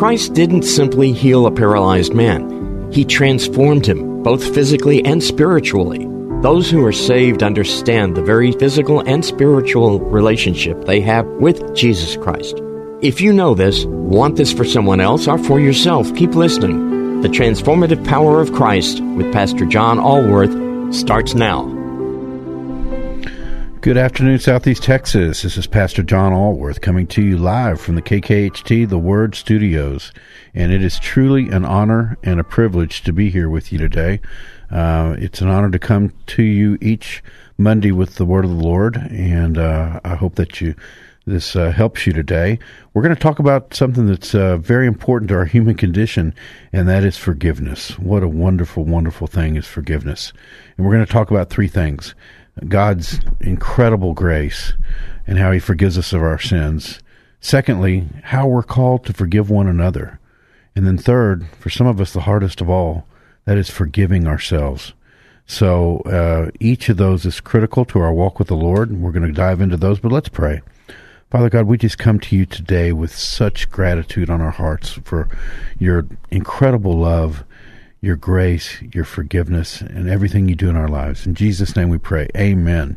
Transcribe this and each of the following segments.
Christ didn't simply heal a paralyzed man, He transformed him, both physically and spiritually. Those who are saved understand the very physical and spiritual relationship they have with Jesus Christ. If you know this, want this for someone else or for yourself, keep listening. The Transformative Power of Christ with Pastor John Allworth starts now. Good afternoon, Southeast Texas. This is Pastor John Allworth coming to you live from the KKHT The Word Studios. And it is truly an honor and a privilege to be here with you today. Uh, it's an honor to come to you each Monday with the Word of the Lord, and uh, I hope that you this uh, helps you today. We're going to talk about something that's uh, very important to our human condition, and that is forgiveness. What a wonderful, wonderful thing is forgiveness. And we're going to talk about three things God's incredible grace and how He forgives us of our sins. Secondly, how we're called to forgive one another. And then third, for some of us, the hardest of all, that is forgiving ourselves. So uh, each of those is critical to our walk with the Lord, and we're going to dive into those. But let's pray. Father God, we just come to you today with such gratitude on our hearts for your incredible love your grace, your forgiveness, and everything you do in our lives. In Jesus' name we pray. Amen.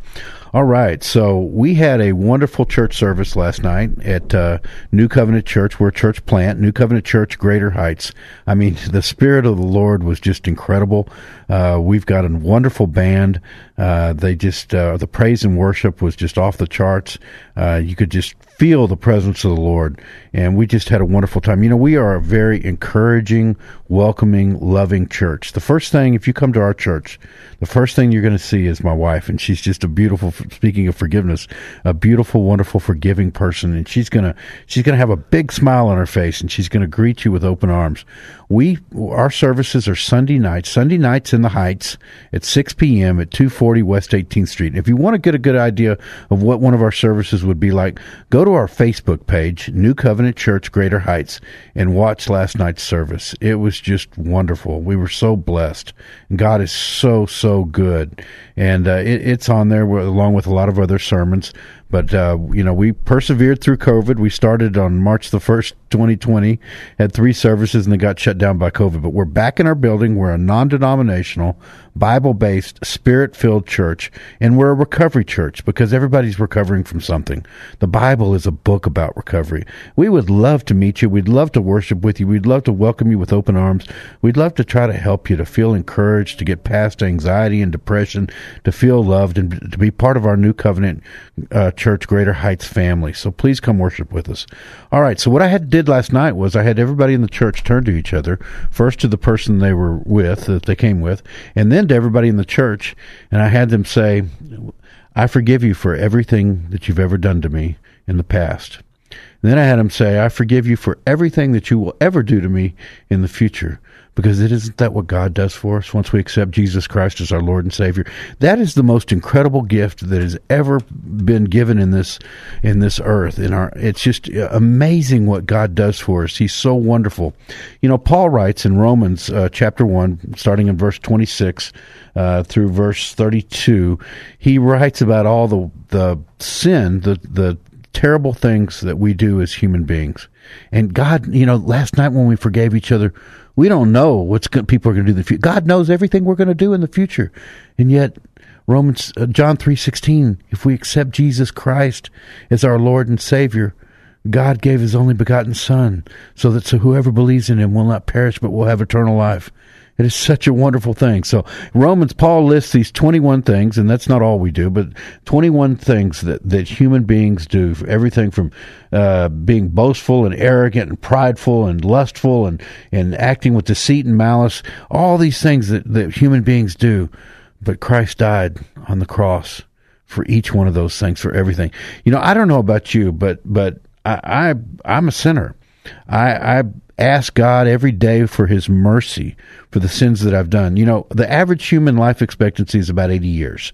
All right. So we had a wonderful church service last night at uh, New Covenant Church. We're a church plant, New Covenant Church, Greater Heights. I mean, the Spirit of the Lord was just incredible. Uh, we've got a wonderful band. Uh, they just, uh, the praise and worship was just off the charts. Uh, you could just feel the presence of the Lord. And we just had a wonderful time. You know, we are a very encouraging, welcoming, loving church. The first thing, if you come to our church, the first thing you're going to see is my wife. And she's just a beautiful, speaking of forgiveness, a beautiful, wonderful, forgiving person. And she's going to, she's to have a big smile on her face and she's going to greet you with open arms. We, our services are Sunday nights, Sunday nights in the Heights at 6 p.m. at 240 West 18th Street. If you want to get a good idea of what one of our services would be like, go to our Facebook page, New Covenant Church Greater Heights, and watch last night's service. It was just wonderful. We were so blessed. God is so, so good. And uh, it, it's on there along with a lot of other sermons. But, uh, you know, we persevered through COVID. We started on March the 1st, 2020, had three services and they got shut down by COVID. But we're back in our building. We're a non denominational, Bible based, spirit filled church. And we're a recovery church because everybody's recovering from something. The Bible is a book about recovery. We would love to meet you. We'd love to worship with you. We'd love to welcome you with open arms. We'd love to try to help you to feel encouraged, to get past anxiety and depression, to feel loved, and to be part of our new covenant uh, church, Greater Heights family. So please come worship with us. All right. So what I had did last night was I had everybody in the church turn to each other, first to the person they were with, that they came with, and then to everybody in the church, and I had them say, I forgive you for everything that you've ever done to me in the past. And then I had them say, I forgive you for everything that you will ever do to me in the future because it isn't that what God does for us once we accept Jesus Christ as our Lord and Savior. That is the most incredible gift that has ever been given in this in this earth. In our, it's just amazing what God does for us. He's so wonderful. You know, Paul writes in Romans uh, chapter one, starting in verse twenty six. Uh, through verse 32, he writes about all the the sin, the the terrible things that we do as human beings. And God, you know, last night when we forgave each other, we don't know what's good, people are going to do in the future. God knows everything we're going to do in the future, and yet Romans uh, John three sixteen. If we accept Jesus Christ as our Lord and Savior, God gave His only begotten Son, so that so whoever believes in Him will not perish but will have eternal life. It is such a wonderful thing. So Romans, Paul lists these 21 things, and that's not all we do, but 21 things that, that human beings do. Everything from uh, being boastful and arrogant and prideful and lustful and, and acting with deceit and malice. All these things that, that human beings do. But Christ died on the cross for each one of those things, for everything. You know, I don't know about you, but but I, I I'm a sinner. I, I ask God every day for His mercy for the sins that I've done. You know, the average human life expectancy is about 80 years.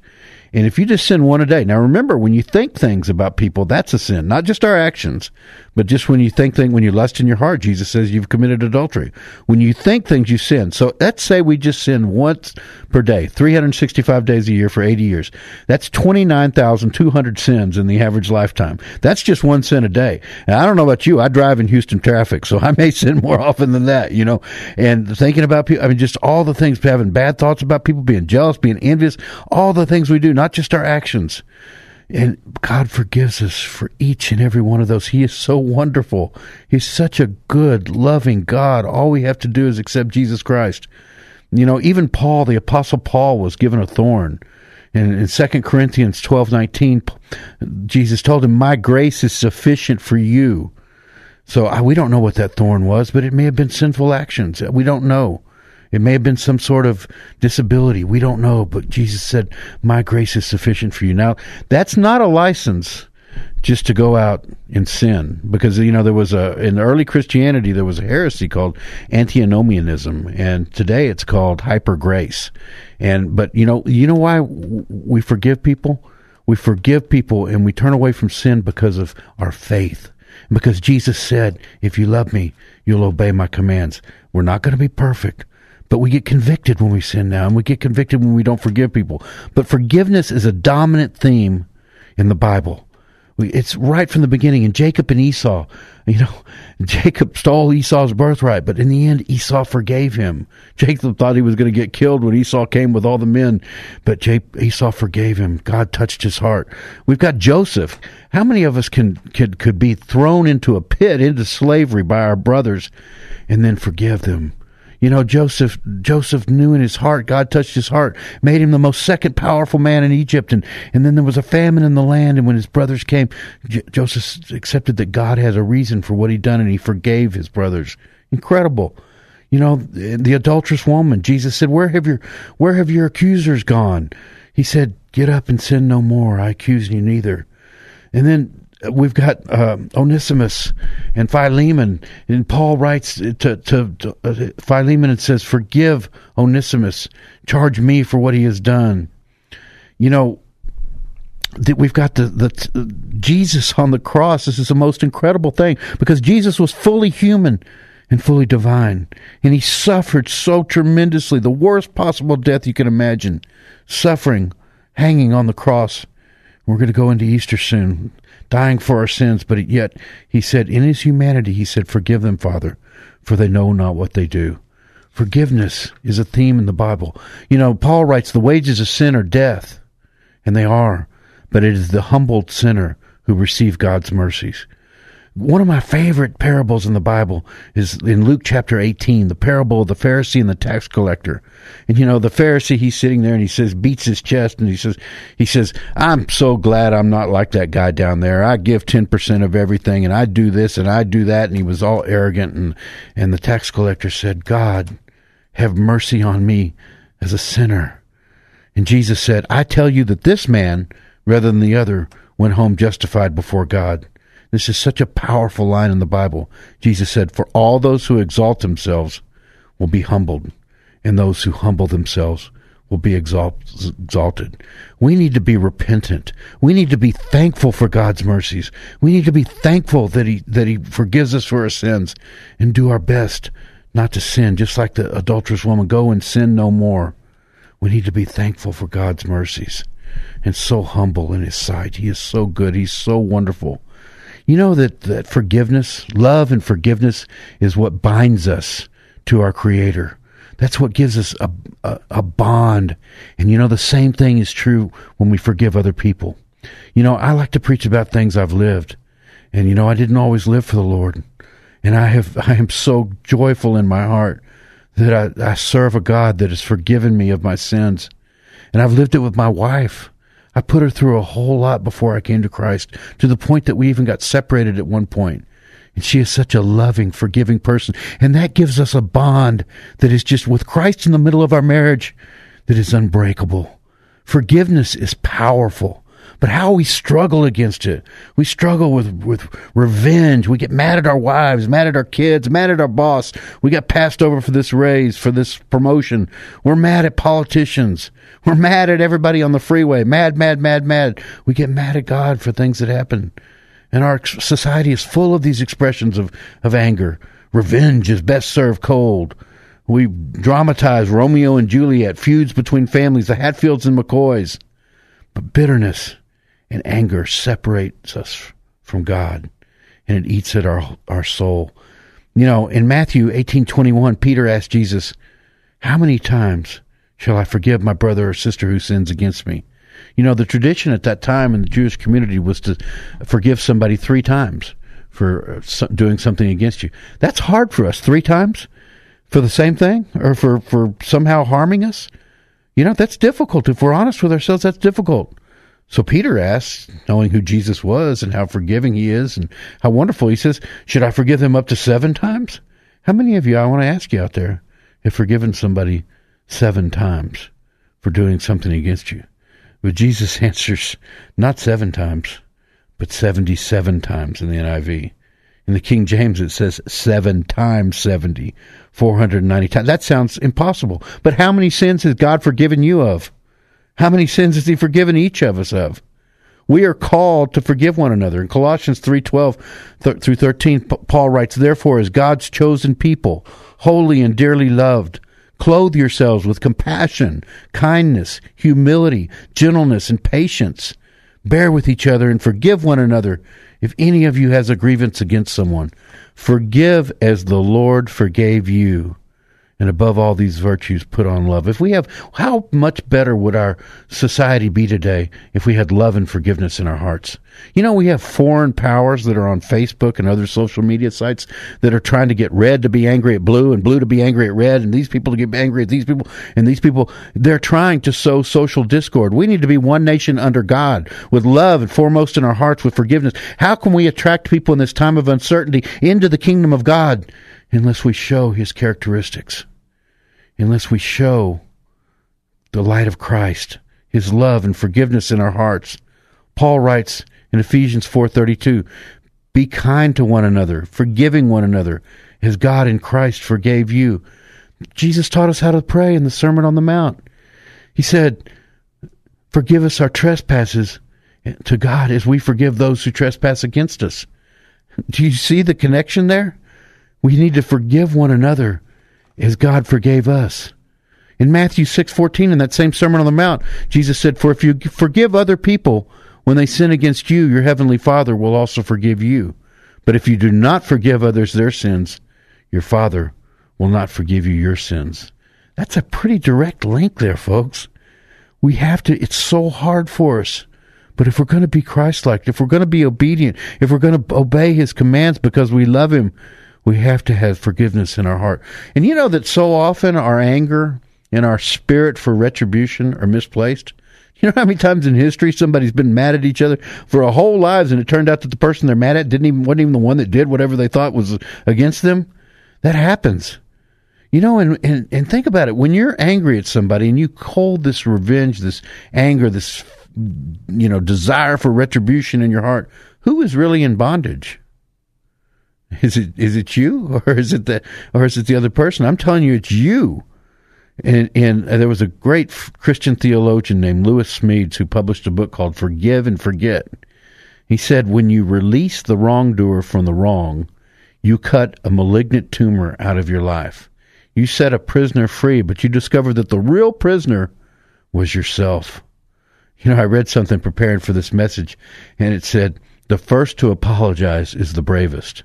And if you just sin one a day, now remember, when you think things about people, that's a sin, not just our actions, but just when you think things, when you lust in your heart, Jesus says you've committed adultery. When you think things, you sin. So let's say we just sin once per day, 365 days a year for 80 years. That's 29,200 sins in the average lifetime. That's just one sin a day. And I don't know about you. I drive in Houston traffic, so I may sin more often than that, you know, and thinking about people, I mean, just all the things, having bad thoughts about people, being jealous, being envious, all the things we do, not just our actions. And God forgives us for each and every one of those. He is so wonderful. He's such a good, loving God. All we have to do is accept Jesus Christ. You know, even Paul, the apostle Paul was given a thorn. And in 2 Corinthians 12, 19, Jesus told him, my grace is sufficient for you. So I, we don't know what that thorn was, but it may have been sinful actions. We don't know. It may have been some sort of disability. We don't know, but Jesus said, My grace is sufficient for you. Now, that's not a license just to go out and sin because you know there was a in early christianity there was a heresy called antinomianism and today it's called hyper grace and but you know you know why we forgive people? We forgive people and we turn away from sin because of our faith. Because jesus said if you love me you'll obey my commands. We're not going to be perfect but we get convicted when we sin now, and we get convicted when we don't forgive people. But forgiveness is a dominant theme in the Bible. It's right from the beginning. And Jacob and Esau, you know, Jacob stole Esau's birthright, but in the end, Esau forgave him. Jacob thought he was going to get killed when Esau came with all the men, but Esau forgave him. God touched his heart. We've got Joseph. How many of us can could could be thrown into a pit, into slavery by our brothers, and then forgive them? You know, Joseph, Joseph knew in his heart, God touched his heart, made him the most second powerful man in Egypt. And, and then there was a famine in the land. And when his brothers came, J- Joseph accepted that God had a reason for what he'd done and he forgave his brothers. Incredible. You know, the adulterous woman, Jesus said, where have your, where have your accusers gone? He said, get up and sin no more. I accuse you neither. And then we've got uh, Onesimus and Philemon, and Paul writes to, to, to uh, Philemon and says, "Forgive Onesimus, charge me for what he has done." You know, that we've got the, the Jesus on the cross. This is the most incredible thing because Jesus was fully human and fully divine, and he suffered so tremendously, the worst possible death you can imagine, suffering, hanging on the cross. We're going to go into Easter soon dying for our sins, but yet he said, in his humanity, he said, Forgive them, Father, for they know not what they do. Forgiveness is a theme in the Bible. You know, Paul writes, The wages of sin are death, and they are, but it is the humbled sinner who receive God's mercies. One of my favorite parables in the Bible is in Luke chapter 18, the parable of the Pharisee and the tax collector. And you know, the Pharisee, he's sitting there and he says, beats his chest and he says, he says, I'm so glad I'm not like that guy down there. I give 10% of everything and I do this and I do that. And he was all arrogant. And, and the tax collector said, God, have mercy on me as a sinner. And Jesus said, I tell you that this man, rather than the other, went home justified before God. This is such a powerful line in the Bible. Jesus said, For all those who exalt themselves will be humbled, and those who humble themselves will be exalted. We need to be repentant. We need to be thankful for God's mercies. We need to be thankful that He that He forgives us for our sins and do our best not to sin, just like the adulterous woman. Go and sin no more. We need to be thankful for God's mercies and so humble in His sight. He is so good. He's so wonderful. You know that, that forgiveness, love and forgiveness is what binds us to our Creator. That's what gives us a, a, a, bond. And you know, the same thing is true when we forgive other people. You know, I like to preach about things I've lived. And you know, I didn't always live for the Lord. And I have, I am so joyful in my heart that I, I serve a God that has forgiven me of my sins. And I've lived it with my wife. I put her through a whole lot before I came to Christ, to the point that we even got separated at one point. And she is such a loving, forgiving person. And that gives us a bond that is just with Christ in the middle of our marriage that is unbreakable. Forgiveness is powerful. But how we struggle against it. We struggle with, with revenge. We get mad at our wives, mad at our kids, mad at our boss. We got passed over for this raise, for this promotion. We're mad at politicians. We're mad at everybody on the freeway. Mad, mad, mad, mad. We get mad at God for things that happen. And our society is full of these expressions of, of anger. Revenge is best served cold. We dramatize Romeo and Juliet, feuds between families, the Hatfields and McCoys. But bitterness and anger separates us from God, and it eats at our our soul. You know, in Matthew eighteen twenty one, Peter asked Jesus, "How many times shall I forgive my brother or sister who sins against me?" You know, the tradition at that time in the Jewish community was to forgive somebody three times for uh, doing something against you. That's hard for us. Three times for the same thing, or for for somehow harming us. You know, that's difficult. If we're honest with ourselves, that's difficult. So Peter asks, knowing who Jesus was and how forgiving he is and how wonderful, he says, Should I forgive them up to seven times? How many of you, I want to ask you out there, have forgiven somebody seven times for doing something against you? But Jesus answers, not seven times, but 77 times in the NIV. In the King James, it says seven times 70, 490 times. That sounds impossible. But how many sins has God forgiven you of? How many sins has he forgiven each of us of? We are called to forgive one another. In Colossians 3:12 th- through 13, P- Paul writes, "Therefore, as God's chosen people, holy and dearly loved, clothe yourselves with compassion, kindness, humility, gentleness, and patience. Bear with each other and forgive one another if any of you has a grievance against someone. Forgive as the Lord forgave you." And above all these virtues put on love. If we have, how much better would our society be today if we had love and forgiveness in our hearts? You know, we have foreign powers that are on Facebook and other social media sites that are trying to get red to be angry at blue and blue to be angry at red and these people to get angry at these people and these people, they're trying to sow social discord. We need to be one nation under God with love and foremost in our hearts with forgiveness. How can we attract people in this time of uncertainty into the kingdom of God unless we show his characteristics? Unless we show the light of Christ, his love and forgiveness in our hearts. Paul writes in Ephesians 4:32, "Be kind to one another, forgiving one another, as God in Christ forgave you." Jesus taught us how to pray in the Sermon on the Mount. He said, "Forgive us our trespasses to God as we forgive those who trespass against us." Do you see the connection there? We need to forgive one another as God forgave us. In Matthew 6:14 in that same Sermon on the Mount, Jesus said, "For if you forgive other people when they sin against you, your heavenly Father will also forgive you. But if you do not forgive others their sins, your Father will not forgive you your sins." That's a pretty direct link there, folks. We have to it's so hard for us. But if we're going to be Christ-like, if we're going to be obedient, if we're going to obey his commands because we love him, we have to have forgiveness in our heart. And you know that so often our anger and our spirit for retribution are misplaced. You know how many times in history somebody's been mad at each other for a whole lives, and it turned out that the person they're mad at didn't even wasn't even the one that did whatever they thought was against them. That happens. You know, and, and, and think about it. When you're angry at somebody and you hold this revenge, this anger, this, you know, desire for retribution in your heart, who is really in bondage? Is it is it you or is it the or is it the other person? I'm telling you, it's you. And, and there was a great Christian theologian named Lewis Smedes who published a book called Forgive and Forget. He said, when you release the wrongdoer from the wrong, you cut a malignant tumor out of your life. You set a prisoner free, but you discover that the real prisoner was yourself. You know, I read something preparing for this message, and it said, the first to apologize is the bravest.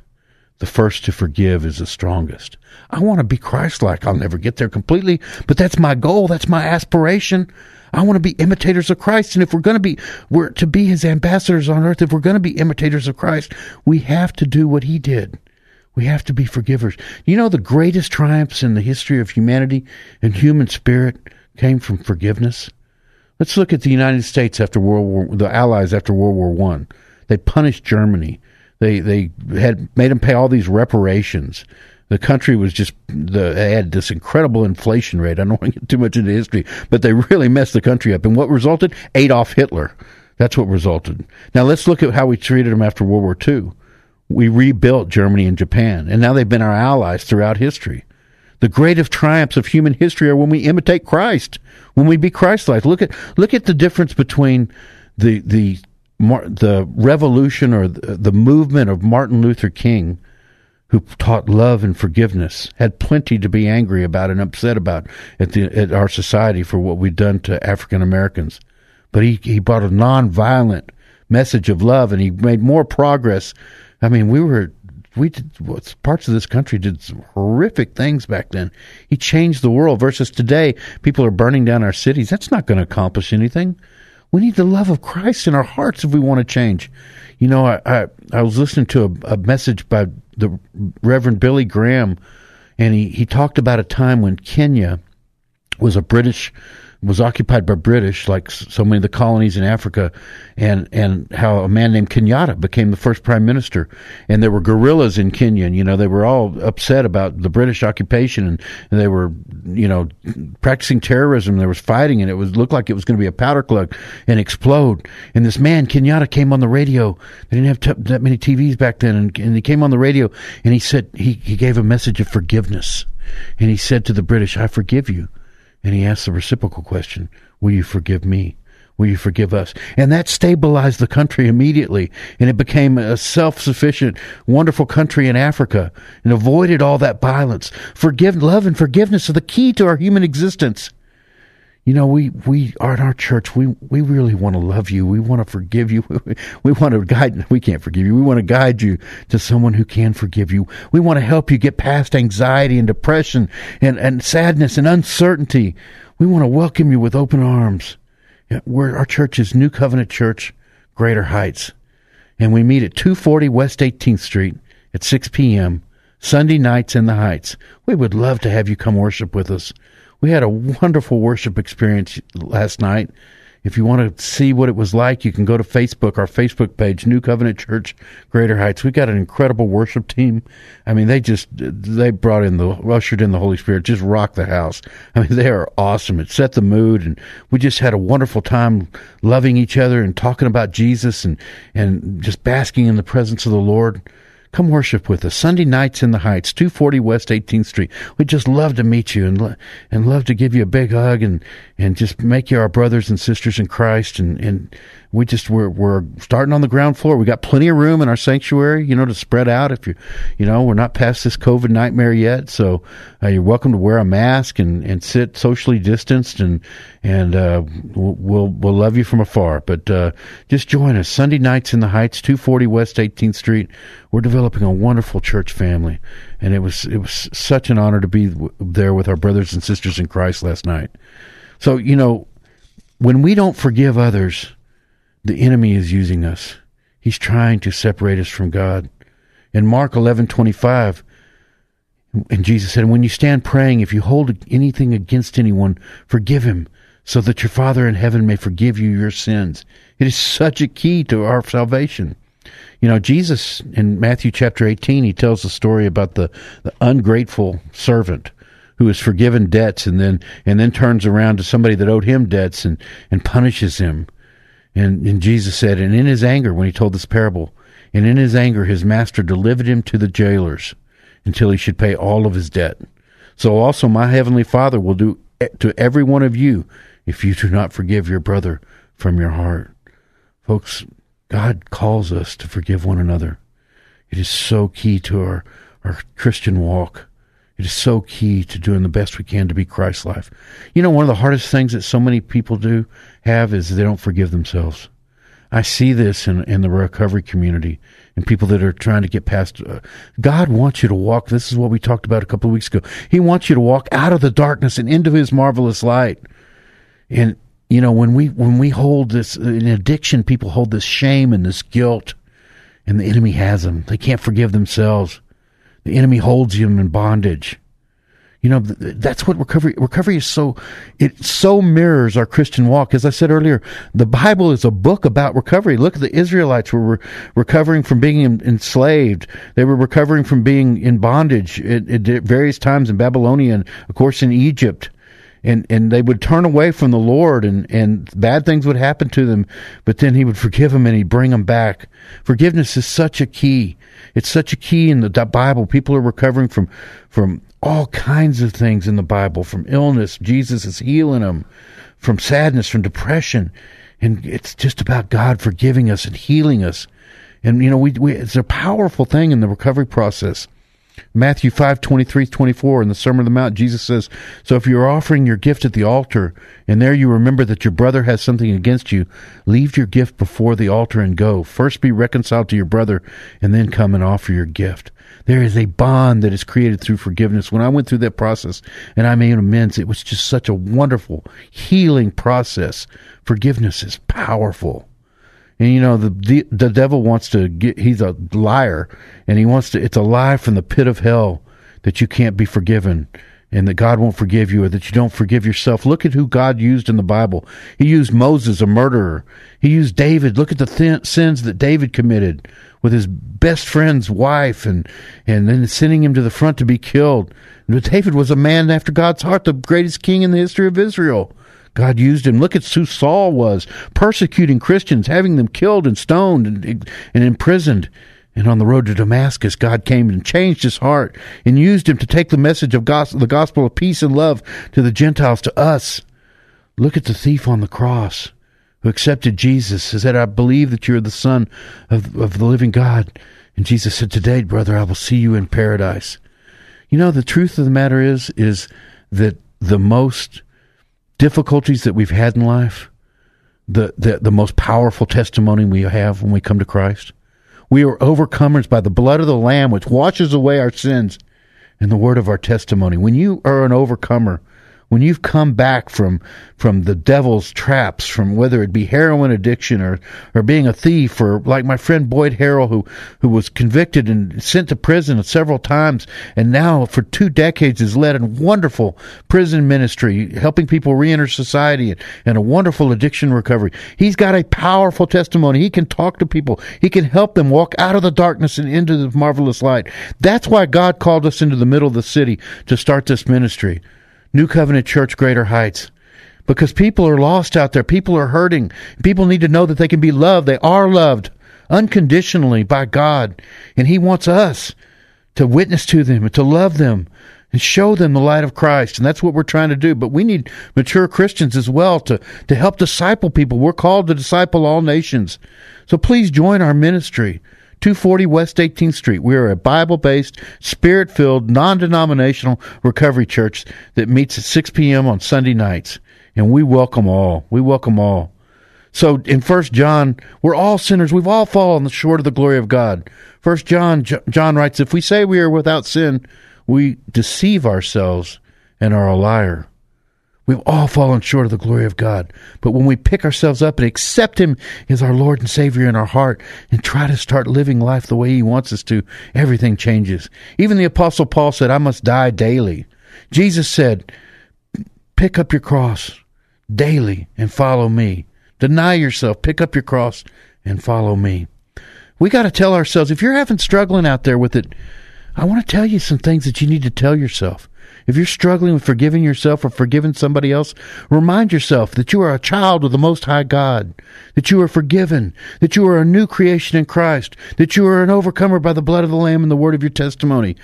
The first to forgive is the strongest. I want to be Christ like. I'll never get there completely, but that's my goal. That's my aspiration. I want to be imitators of Christ. And if we're going to be, we're to be his ambassadors on earth, if we're going to be imitators of Christ, we have to do what he did. We have to be forgivers. You know, the greatest triumphs in the history of humanity and human spirit came from forgiveness. Let's look at the United States after World War, the Allies after World War One. They punished Germany. They they had made them pay all these reparations. The country was just the they had this incredible inflation rate. I don't want to get too much into history, but they really messed the country up. And what resulted? Adolf Hitler. That's what resulted. Now let's look at how we treated them after World War II. We rebuilt Germany and Japan, and now they've been our allies throughout history. The greatest triumphs of human history are when we imitate Christ, when we be Christ-like. Look at look at the difference between the the the revolution or the, the movement of Martin Luther King, who taught love and forgiveness, had plenty to be angry about and upset about at the at our society for what we've done to African Americans, but he he brought a nonviolent message of love, and he made more progress. I mean, we were we did parts of this country did some horrific things back then. He changed the world versus today, people are burning down our cities. That's not going to accomplish anything. We need the love of Christ in our hearts if we want to change. You know, I I, I was listening to a, a message by the Reverend Billy Graham, and he, he talked about a time when Kenya was a British was occupied by British, like so many of the colonies in Africa, and and how a man named Kenyatta became the first prime minister, and there were guerrillas in Kenya, and you know they were all upset about the British occupation, and, and they were you know practicing terrorism. There was fighting, and it was looked like it was going to be a powder keg and explode. And this man Kenyatta came on the radio. They didn't have t- that many TVs back then, and, and he came on the radio and he said he he gave a message of forgiveness, and he said to the British, "I forgive you." And he asked the reciprocal question, Will you forgive me? Will you forgive us? And that stabilized the country immediately. And it became a self sufficient, wonderful country in Africa and avoided all that violence. Forgive, love and forgiveness are the key to our human existence you know, we, we are in our church. We, we really want to love you. We want to forgive you. We want to guide, we can't forgive you. We want to guide you to someone who can forgive you. We want to help you get past anxiety and depression and, and sadness and uncertainty. We want to welcome you with open arms. We're, our church is New Covenant Church, Greater Heights. And we meet at 240 West 18th Street at 6 p.m. Sunday nights in the Heights. We would love to have you come worship with us. We had a wonderful worship experience last night. If you want to see what it was like, you can go to Facebook, our Facebook page, New Covenant Church, Greater Heights. We got an incredible worship team. I mean, they just they brought in the ushered in the Holy Spirit, just rocked the house. I mean, they are awesome. It set the mood, and we just had a wonderful time loving each other and talking about Jesus and and just basking in the presence of the Lord. Come worship with us Sunday nights in the Heights, 240 West 18th Street. We'd just love to meet you and and love to give you a big hug and and just make you our brothers and sisters in Christ and and we just we're we're starting on the ground floor. We got plenty of room in our sanctuary, you know, to spread out. If you, you know, we're not past this COVID nightmare yet, so uh, you're welcome to wear a mask and, and sit socially distanced, and and uh, we'll we'll love you from afar. But uh, just join us Sunday nights in the Heights, 240 West 18th Street. We're developing a wonderful church family, and it was it was such an honor to be there with our brothers and sisters in Christ last night. So you know, when we don't forgive others the enemy is using us. He's trying to separate us from God. In Mark 11:25, and Jesus said, "When you stand praying, if you hold anything against anyone, forgive him, so that your Father in heaven may forgive you your sins." It is such a key to our salvation. You know, Jesus in Matthew chapter 18, he tells the story about the, the ungrateful servant who is forgiven debts and then and then turns around to somebody that owed him debts and, and punishes him. And, and Jesus said, and in his anger, when he told this parable, and in his anger, his master delivered him to the jailers until he should pay all of his debt. So also my heavenly Father will do to every one of you if you do not forgive your brother from your heart. Folks, God calls us to forgive one another. It is so key to our, our Christian walk. It is so key to doing the best we can to be Christ like. You know, one of the hardest things that so many people do have is they don't forgive themselves. I see this in, in the recovery community and people that are trying to get past. Uh, God wants you to walk. This is what we talked about a couple of weeks ago. He wants you to walk out of the darkness and into His marvelous light. And you know, when we when we hold this in addiction, people hold this shame and this guilt, and the enemy has them. They can't forgive themselves. The enemy holds you in bondage. You know, that's what recovery, recovery is so, it so mirrors our Christian walk. As I said earlier, the Bible is a book about recovery. Look at the Israelites were re- recovering from being enslaved. They were recovering from being in bondage at, at various times in Babylonia and, of course, in Egypt. And and they would turn away from the Lord and and bad things would happen to them but then he would forgive them and he'd bring them back. Forgiveness is such a key. It's such a key in the Bible. People are recovering from from all kinds of things in the Bible from illness. Jesus is healing them from sadness from depression. And it's just about God forgiving us and healing us. And you know we, we it's a powerful thing in the recovery process Matthew 5, 23, 24, in the Sermon on the Mount, Jesus says, So if you're offering your gift at the altar, and there you remember that your brother has something against you, leave your gift before the altar and go. First be reconciled to your brother, and then come and offer your gift. There is a bond that is created through forgiveness. When I went through that process and I made amends, it was just such a wonderful healing process. Forgiveness is powerful. And you know the, the the devil wants to get he's a liar and he wants to it's a lie from the pit of hell that you can't be forgiven and that God won't forgive you or that you don't forgive yourself. Look at who God used in the Bible. He used Moses, a murderer. He used David. Look at the th- sins that David committed with his best friend's wife and, and then sending him to the front to be killed. David was a man after God's heart, the greatest king in the history of Israel. God used him. Look at who Saul was, persecuting Christians, having them killed and stoned and, and imprisoned. And on the road to Damascus, God came and changed his heart and used him to take the message of gospel, the gospel of peace and love to the Gentiles, to us. Look at the thief on the cross who accepted Jesus, who said, I believe that you're the Son of, of the living God. And Jesus said, Today, brother, I will see you in paradise. You know, the truth of the matter is, is that the most difficulties that we've had in life, the, the, the most powerful testimony we have when we come to Christ. We are overcomers by the blood of the Lamb, which washes away our sins, and the word of our testimony. When you are an overcomer, when you've come back from from the devil's traps, from whether it be heroin addiction or or being a thief, or like my friend Boyd Harrell, who who was convicted and sent to prison several times, and now for two decades has led a wonderful prison ministry, helping people reenter society and, and a wonderful addiction recovery. He's got a powerful testimony. He can talk to people. He can help them walk out of the darkness and into the marvelous light. That's why God called us into the middle of the city to start this ministry. New Covenant Church, Greater Heights. Because people are lost out there. People are hurting. People need to know that they can be loved. They are loved unconditionally by God. And He wants us to witness to them and to love them and show them the light of Christ. And that's what we're trying to do. But we need mature Christians as well to, to help disciple people. We're called to disciple all nations. So please join our ministry. 240 West 18th Street. We are a Bible based, spirit filled, non denominational recovery church that meets at 6 p.m. on Sunday nights. And we welcome all. We welcome all. So in First John, we're all sinners. We've all fallen short of the glory of God. First John, John writes, if we say we are without sin, we deceive ourselves and are a liar. We've all fallen short of the glory of God. But when we pick ourselves up and accept Him as our Lord and Savior in our heart and try to start living life the way He wants us to, everything changes. Even the Apostle Paul said, I must die daily. Jesus said, pick up your cross daily and follow me. Deny yourself, pick up your cross and follow me. We got to tell ourselves, if you're having struggling out there with it, I want to tell you some things that you need to tell yourself. If you're struggling with forgiving yourself or forgiving somebody else, remind yourself that you are a child of the Most High God, that you are forgiven, that you are a new creation in Christ, that you are an overcomer by the blood of the Lamb and the word of your testimony.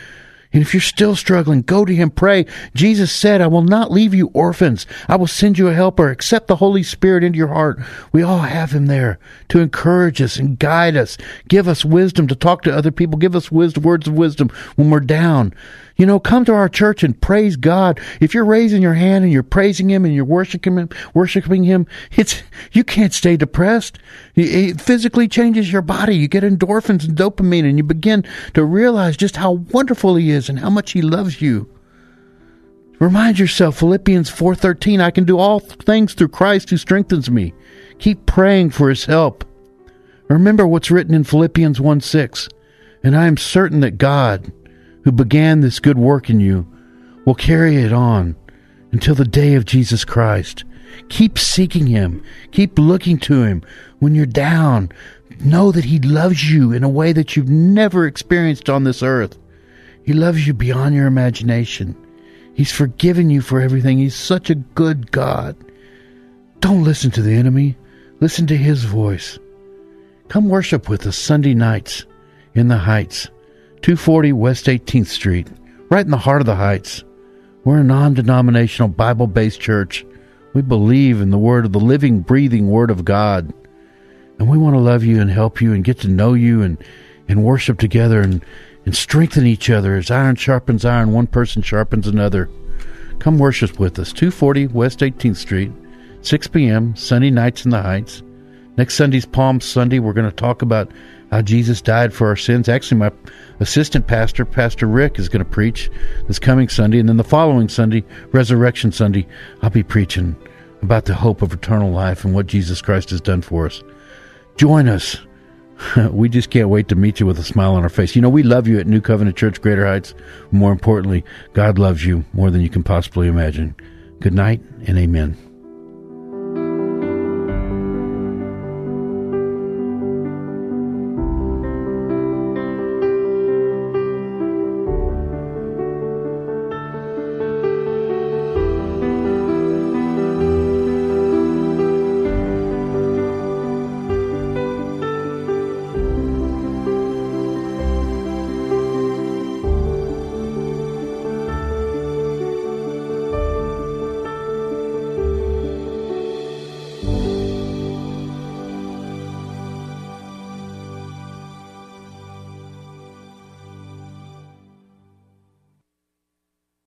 And if you're still struggling, go to Him, pray. Jesus said, I will not leave you orphans. I will send you a helper. Accept the Holy Spirit into your heart. We all have Him there to encourage us and guide us, give us wisdom to talk to other people, give us words of wisdom when we're down. You know, come to our church and praise God. If you're raising your hand and you're praising Him and you're worshiping Him, worshiping Him, it's you can't stay depressed. It physically changes your body. You get endorphins and dopamine, and you begin to realize just how wonderful He is and how much He loves you. Remind yourself, Philippians 4:13, I can do all things through Christ who strengthens me. Keep praying for his help. Remember what's written in Philippians 1:6, and I am certain that God, who began this good work in you will carry it on until the day of Jesus Christ. Keep seeking Him. Keep looking to Him. When you're down, know that He loves you in a way that you've never experienced on this earth. He loves you beyond your imagination. He's forgiven you for everything. He's such a good God. Don't listen to the enemy. Listen to his voice. Come worship with us Sunday nights in the Heights, 240 West 18th Street, right in the heart of the Heights. We're a non denominational Bible based church. We believe in the Word of the living, breathing Word of God. And we want to love you and help you and get to know you and, and worship together and, and strengthen each other as iron sharpens iron, one person sharpens another. Come worship with us, 240 West 18th Street, 6 p.m., Sunday nights in the Heights. Next Sunday's Palm Sunday, we're going to talk about how Jesus died for our sins. Actually, my assistant pastor, Pastor Rick, is going to preach this coming Sunday. And then the following Sunday, Resurrection Sunday, I'll be preaching about the hope of eternal life and what Jesus Christ has done for us. Join us. we just can't wait to meet you with a smile on our face. You know, we love you at New Covenant Church, Greater Heights. More importantly, God loves you more than you can possibly imagine. Good night and amen.